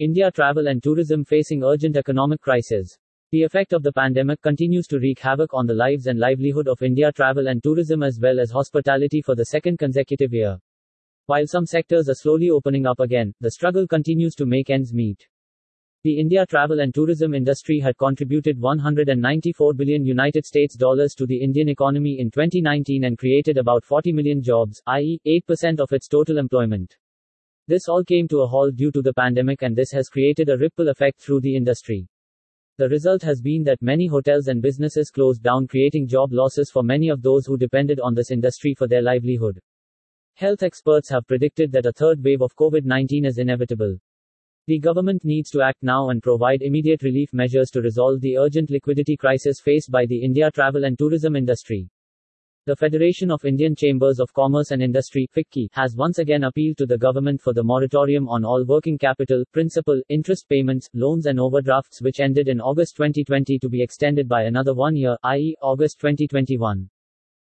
India travel and tourism facing urgent economic crisis. The effect of the pandemic continues to wreak havoc on the lives and livelihood of India travel and tourism as well as hospitality for the second consecutive year. While some sectors are slowly opening up again, the struggle continues to make ends meet. The India travel and tourism industry had contributed 194 billion United States dollars to the Indian economy in 2019 and created about 40 million jobs, i.e., 8% of its total employment. This all came to a halt due to the pandemic and this has created a ripple effect through the industry. The result has been that many hotels and businesses closed down, creating job losses for many of those who depended on this industry for their livelihood. Health experts have predicted that a third wave of COVID 19 is inevitable. The government needs to act now and provide immediate relief measures to resolve the urgent liquidity crisis faced by the India travel and tourism industry. The Federation of Indian Chambers of Commerce and Industry FICCI, has once again appealed to the government for the moratorium on all working capital, principal, interest payments, loans and overdrafts which ended in August 2020 to be extended by another one year, i.e., August 2021.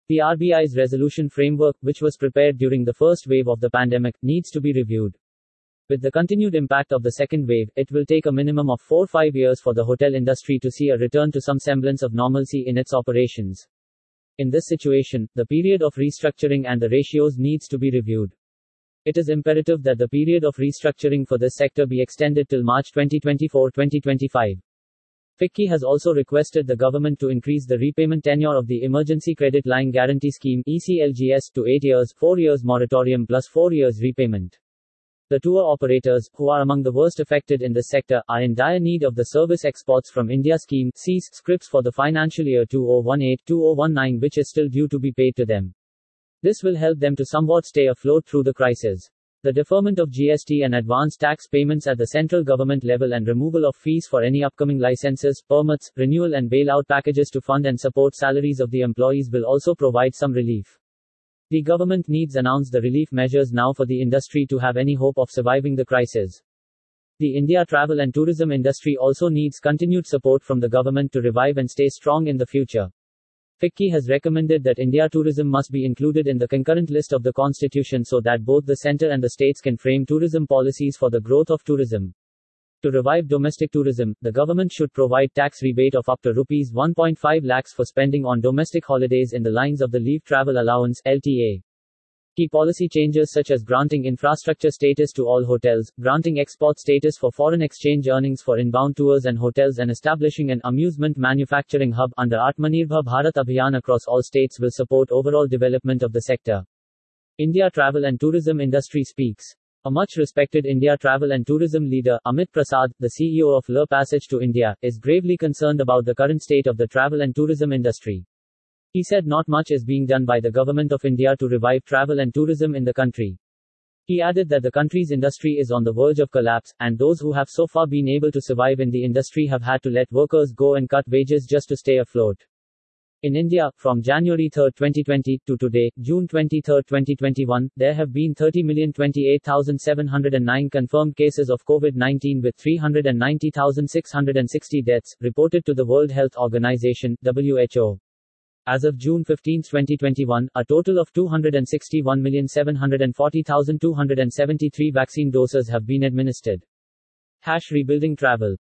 The RBI's resolution framework, which was prepared during the first wave of the pandemic, needs to be reviewed. With the continued impact of the second wave, it will take a minimum of 4-5 years for the hotel industry to see a return to some semblance of normalcy in its operations. In this situation, the period of restructuring and the ratios needs to be reviewed. It is imperative that the period of restructuring for this sector be extended till March 2024-2025. FICCI has also requested the government to increase the repayment tenure of the Emergency Credit Line Guarantee Scheme ECLGS to 8 years, 4 years moratorium plus 4 years repayment. The tour operators, who are among the worst affected in this sector, are in dire need of the Service Exports from India scheme (SEIS) scrips for the financial year 2018-2019 which is still due to be paid to them. This will help them to somewhat stay afloat through the crisis. The deferment of GST and advance tax payments at the central government level and removal of fees for any upcoming licenses, permits, renewal and bailout packages to fund and support salaries of the employees will also provide some relief. The government needs announce the relief measures now for the industry to have any hope of surviving the crisis. The India travel and tourism industry also needs continued support from the government to revive and stay strong in the future. FICCI has recommended that India tourism must be included in the concurrent list of the constitution so that both the center and the states can frame tourism policies for the growth of tourism. To revive domestic tourism, the government should provide tax rebate of up to rupees 1.5 lakhs for spending on domestic holidays in the lines of the Leave Travel Allowance LTA. Key policy changes such as granting infrastructure status to all hotels, granting export status for foreign exchange earnings for inbound tours and hotels and establishing an amusement manufacturing hub under Atmanirbhar Bharat Abhiyan across all states will support overall development of the sector. India Travel and Tourism Industry speaks. A much respected India travel and tourism leader, Amit Prasad, the CEO of Le Passage to India, is gravely concerned about the current state of the travel and tourism industry. He said not much is being done by the government of India to revive travel and tourism in the country. He added that the country's industry is on the verge of collapse, and those who have so far been able to survive in the industry have had to let workers go and cut wages just to stay afloat. In India, from January 3, 2020, to today, June 23, 2021, there have been 30,028,709 confirmed cases of COVID 19 with 390,660 deaths, reported to the World Health Organization, WHO. As of June 15, 2021, a total of 261,740,273 vaccine doses have been administered. Hash rebuilding travel.